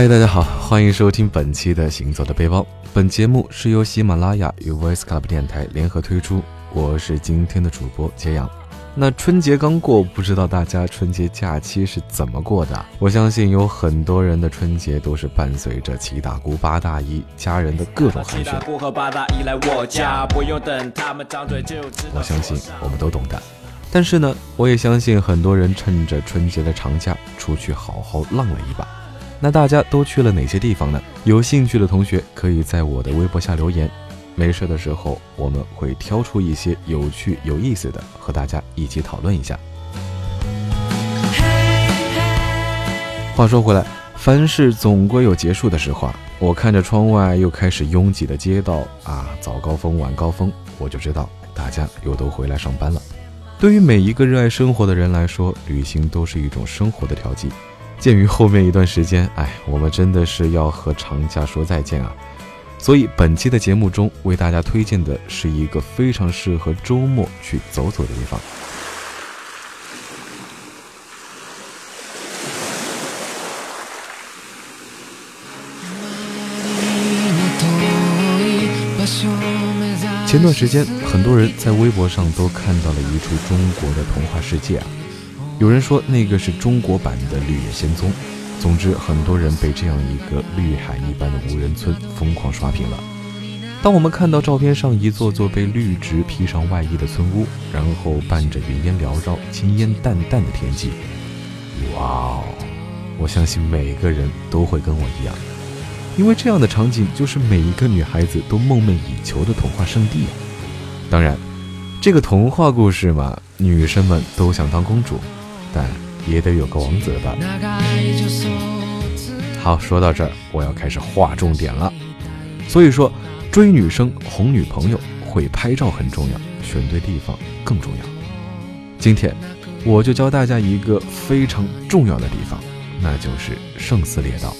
嗨，大家好，欢迎收听本期的《行走的背包》。本节目是由喜马拉雅与 Voice Club 电台联合推出，我是今天的主播杰阳。那春节刚过，不知道大家春节假期是怎么过的？我相信有很多人的春节都是伴随着七大姑八大姨家人的各种寒暄。我相信我们都懂的。但是呢，我也相信很多人趁着春节的长假出去好好浪了一把。那大家都去了哪些地方呢？有兴趣的同学可以在我的微博下留言。没事的时候，我们会挑出一些有趣有意思的，和大家一起讨论一下。话说回来，凡事总归有结束的时候啊。我看着窗外又开始拥挤的街道啊，早高峰、晚高峰，我就知道大家又都回来上班了。对于每一个热爱生活的人来说，旅行都是一种生活的调剂。鉴于后面一段时间，哎，我们真的是要和长假说再见啊！所以本期的节目中为大家推荐的是一个非常适合周末去走走的地方。前段时间，很多人在微博上都看到了一处中国的童话世界啊。有人说那个是中国版的《绿野仙踪》，总之，很多人被这样一个绿海一般的无人村疯狂刷屏了。当我们看到照片上一座座被绿植披上外衣的村屋，然后伴着云烟缭绕、青烟淡淡的天际，哇哦！我相信每个人都会跟我一样，因为这样的场景就是每一个女孩子都梦寐以求的童话圣地啊。当然，这个童话故事嘛，女生们都想当公主。但也得有个王子吧。好，说到这儿，我要开始划重点了。所以说，追女生、哄女朋友，会拍照很重要，选对地方更重要。今天，我就教大家一个非常重要的地方，那就是圣寺列岛。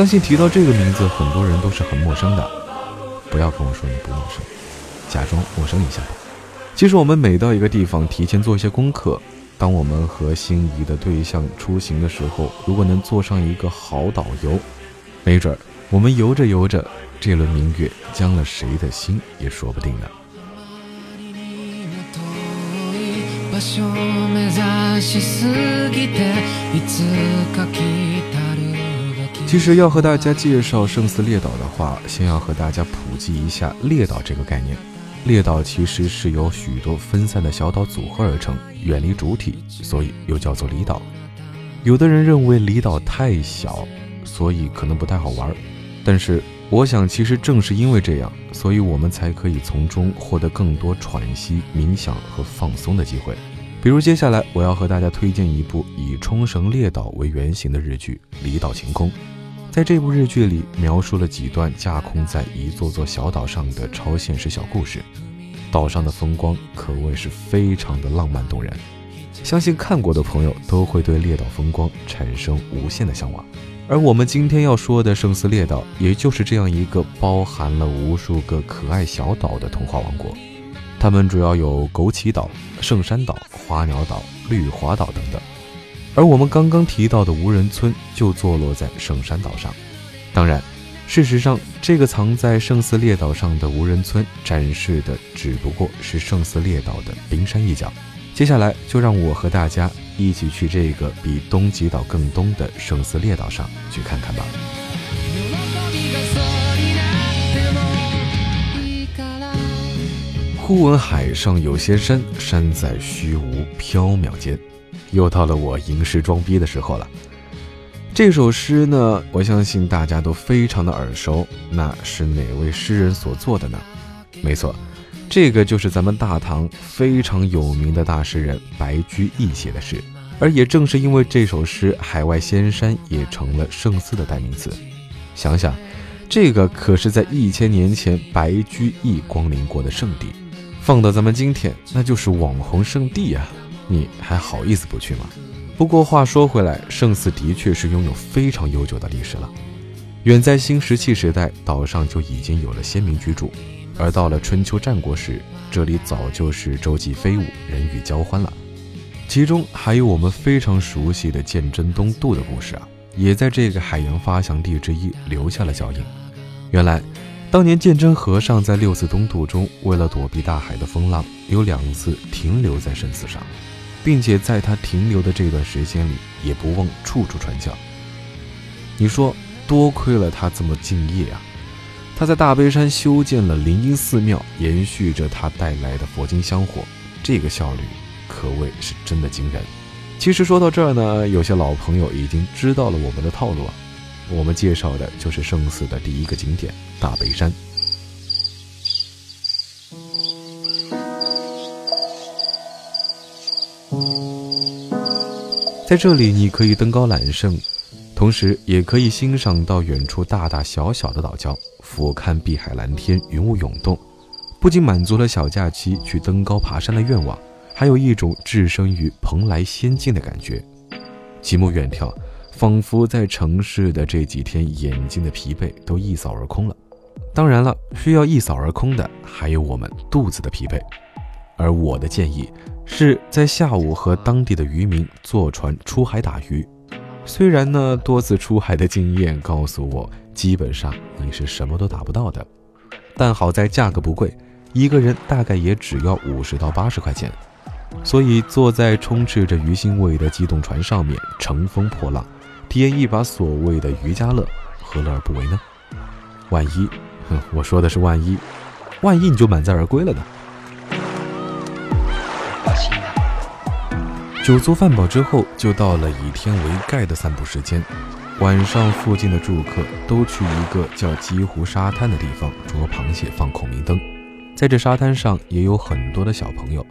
相信提到这个名字，很多人都是很陌生的。不要跟我说你不陌生，假装陌生一下吧。其实我们每到一个地方，提前做一些功课。当我们和心仪的对象出行的时候，如果能做上一个好导游，没准儿我们游着游着，这轮明月将了谁的心也说不定呢。其实要和大家介绍圣斯列岛的话，先要和大家普及一下列岛这个概念。列岛其实是由许多分散的小岛组合而成，远离主体，所以又叫做离岛。有的人认为离岛太小，所以可能不太好玩。但是我想，其实正是因为这样，所以我们才可以从中获得更多喘息、冥想和放松的机会。比如接下来我要和大家推荐一部以冲绳列岛为原型的日剧《离岛晴空》。在这部日剧里，描述了几段架空在一座座小岛上的超现实小故事。岛上的风光可谓是非常的浪漫动人，相信看过的朋友都会对列岛风光产生无限的向往。而我们今天要说的圣斯列岛，也就是这样一个包含了无数个可爱小岛的童话王国。它们主要有枸杞岛、圣山岛、花鸟岛、绿华岛等等。而我们刚刚提到的无人村就坐落在圣山岛上。当然，事实上，这个藏在圣寺列岛上的无人村展示的只不过是圣寺列岛的冰山一角。接下来，就让我和大家一起去这个比东极岛更东的圣寺列岛上去看看吧。忽闻海上有仙山，山在虚无缥缈间。又到了我吟诗装逼的时候了。这首诗呢，我相信大家都非常的耳熟。那是哪位诗人所作的呢？没错，这个就是咱们大唐非常有名的大诗人白居易写的诗。而也正是因为这首诗，海外仙山也成了圣寺的代名词。想想，这个可是在一千年前白居易光临过的圣地，放到咱们今天，那就是网红圣地啊！你还好意思不去吗？不过话说回来，圣寺的确是拥有非常悠久的历史了。远在新石器时代，岛上就已经有了先民居住，而到了春秋战国时，这里早就是洲际飞舞，人语交欢了。其中还有我们非常熟悉的鉴真东渡的故事啊，也在这个海洋发祥地之一留下了脚印。原来，当年鉴真和尚在六次东渡中，为了躲避大海的风浪，有两次停留在圣寺上，并且在他停留的这段时间里，也不忘处处传教。你说？多亏了他这么敬业啊！他在大悲山修建了灵音寺庙，延续着他带来的佛经香火，这个效率可谓是真的惊人。其实说到这儿呢，有些老朋友已经知道了我们的套路啊。我们介绍的就是圣寺的第一个景点——大悲山。在这里，你可以登高揽胜。同时，也可以欣赏到远处大大小小的岛礁，俯瞰碧海蓝天，云雾涌动，不仅满足了小假期去登高爬山的愿望，还有一种置身于蓬莱仙境的感觉。极目远眺，仿佛在城市的这几天眼睛的疲惫都一扫而空了。当然了，需要一扫而空的还有我们肚子的疲惫。而我的建议是在下午和当地的渔民坐船出海打鱼。虽然呢，多次出海的经验告诉我，基本上你是什么都打不到的，但好在价格不贵，一个人大概也只要五十到八十块钱，所以坐在充斥着鱼腥味的机动船上面，乘风破浪，体验一把所谓的渔家乐，何乐而不为呢？万一，哼，我说的是万一，万一你就满载而归了呢？酒足饭饱之后，就到了以天为盖的散步时间。晚上，附近的住客都去一个叫鸡湖沙滩的地方捉螃蟹、放孔明灯。在这沙滩上也有很多的小朋友，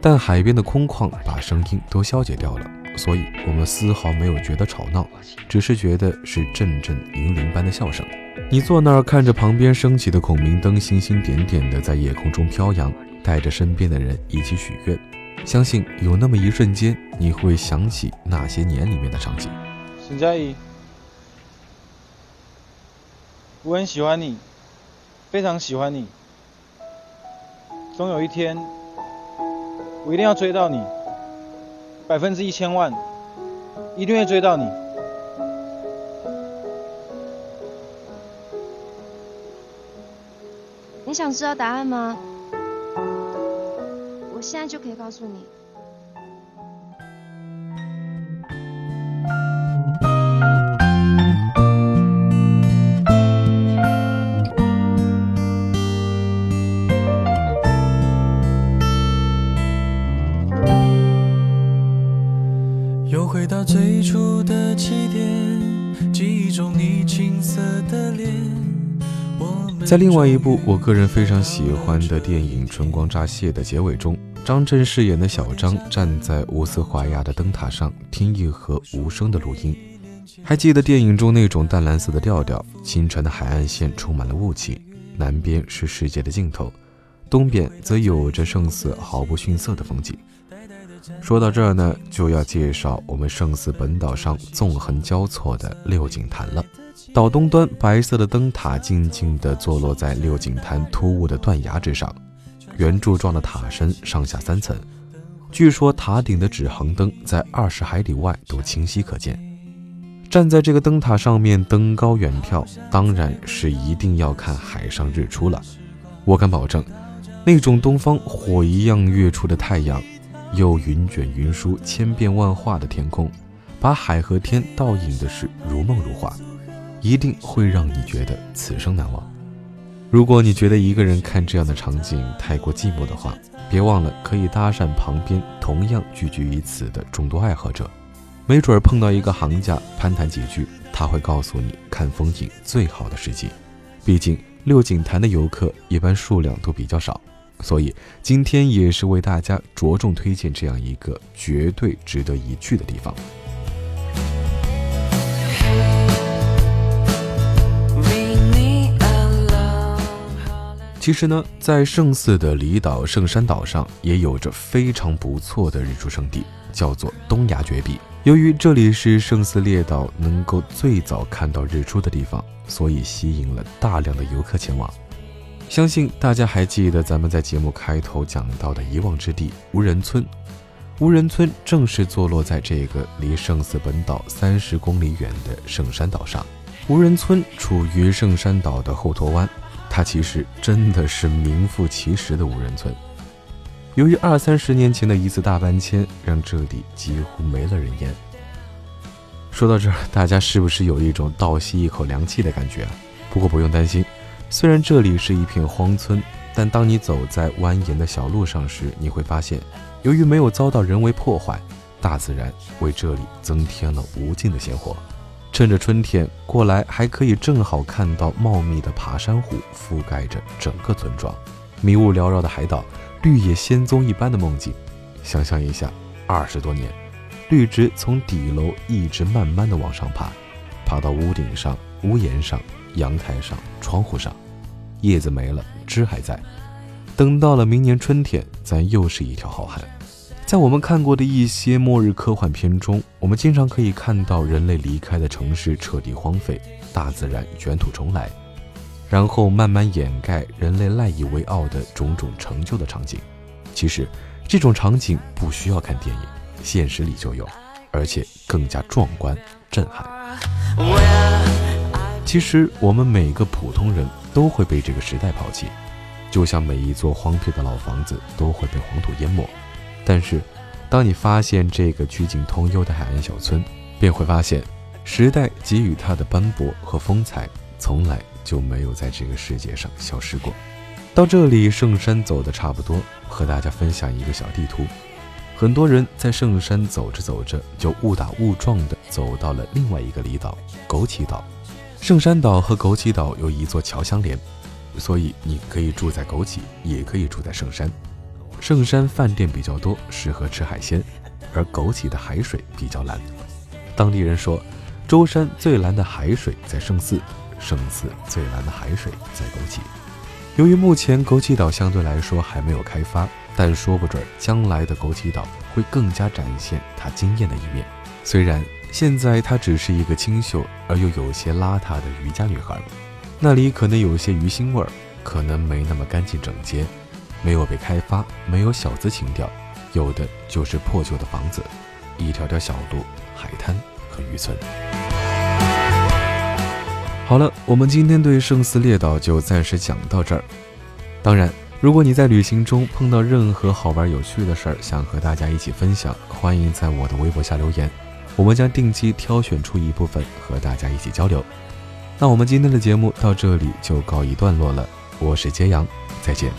但海边的空旷把声音都消解掉了，所以我们丝毫没有觉得吵闹，只是觉得是阵阵银铃般的笑声。你坐那儿看着旁边升起的孔明灯，星星点点的在夜空中飘扬，带着身边的人一起许愿。相信有那么一瞬间，你会想起那些年里面的场景。沈佳宜，我很喜欢你，非常喜欢你。总有一天，我一定要追到你，百分之一千万，一定会追到你。你想知道答案吗？我现在就可以告诉你。又回到最初的起点，记忆中你青涩的脸。在另外一部我个人非常喜欢的电影《春光乍泄》的结尾中，张震饰演的小张站在五色华亚的灯塔上，听一盒无声的录音。还记得电影中那种淡蓝色的调调？清晨的海岸线充满了雾气，南边是世界的尽头，东边则有着胜似毫不逊色的风景。说到这儿呢，就要介绍我们胜似本岛上纵横交错的六景潭了。岛东端，白色的灯塔静静地坐落在六景潭突兀的断崖之上，圆柱状的塔身上下三层。据说塔顶的指航灯在二十海里外都清晰可见。站在这个灯塔上面登高远眺，当然是一定要看海上日出了。我敢保证，那种东方火一样跃出的太阳，又云卷云舒、千变万化的天空，把海和天倒映的是如梦如画。一定会让你觉得此生难忘。如果你觉得一个人看这样的场景太过寂寞的话，别忘了可以搭讪旁边同样聚集于此的众多爱好者，没准碰到一个行家攀谈几句，他会告诉你看风景最好的时机。毕竟六景潭的游客一般数量都比较少，所以今天也是为大家着重推荐这样一个绝对值得一去的地方。其实呢，在圣寺的离岛圣山岛上，也有着非常不错的日出胜地，叫做东崖绝壁。由于这里是圣寺列岛能够最早看到日出的地方，所以吸引了大量的游客前往。相信大家还记得咱们在节目开头讲到的遗忘之地无人村。无人村正是坐落在这个离圣寺本岛三十公里远的圣山岛上。无人村处于圣山岛的后托湾，它其实真的是名副其实的无人村。由于二三十年前的一次大搬迁，让这里几乎没了人烟。说到这儿，大家是不是有一种倒吸一口凉气的感觉？不过不用担心，虽然这里是一片荒村，但当你走在蜿蜒的小路上时，你会发现。由于没有遭到人为破坏，大自然为这里增添了无尽的鲜活。趁着春天过来，还可以正好看到茂密的爬山虎覆盖着整个村庄，迷雾缭绕的海岛，绿野仙踪一般的梦境。想象一下，二十多年，绿植从底楼一直慢慢的往上爬，爬到屋顶上、屋檐上、阳台上、窗户上，叶子没了，枝还在。等到了明年春天，咱又是一条好汉。在我们看过的一些末日科幻片中，我们经常可以看到人类离开的城市彻底荒废，大自然卷土重来，然后慢慢掩盖人类赖以为傲的种种成就的场景。其实，这种场景不需要看电影，现实里就有，而且更加壮观震撼。其实，我们每个普通人都会被这个时代抛弃，就像每一座荒废的老房子都会被黄土淹没。但是，当你发现这个曲径通幽的海岸小村，便会发现，时代给予它的斑驳和风采，从来就没有在这个世界上消失过。到这里，圣山走的差不多，和大家分享一个小地图。很多人在圣山走着走着，就误打误撞地走到了另外一个离岛——枸杞岛。圣山岛和枸杞岛有一座桥相连，所以你可以住在枸杞，也可以住在圣山。圣山饭店比较多，适合吃海鲜，而枸杞的海水比较蓝。当地人说，舟山最蓝的海水在圣寺，圣寺最蓝的海水在枸杞。由于目前枸杞岛相对来说还没有开发，但说不准将来的枸杞岛会更加展现它惊艳的一面。虽然现在它只是一个清秀而又有些邋遢的渔家女孩，那里可能有些鱼腥味儿，可能没那么干净整洁。没有被开发，没有小资情调，有的就是破旧的房子，一条条小路、海滩和渔村。好了，我们今天对圣斯列岛就暂时讲到这儿。当然，如果你在旅行中碰到任何好玩有趣的事儿，想和大家一起分享，欢迎在我的微博下留言，我们将定期挑选出一部分和大家一起交流。那我们今天的节目到这里就告一段落了，我是揭阳，再见。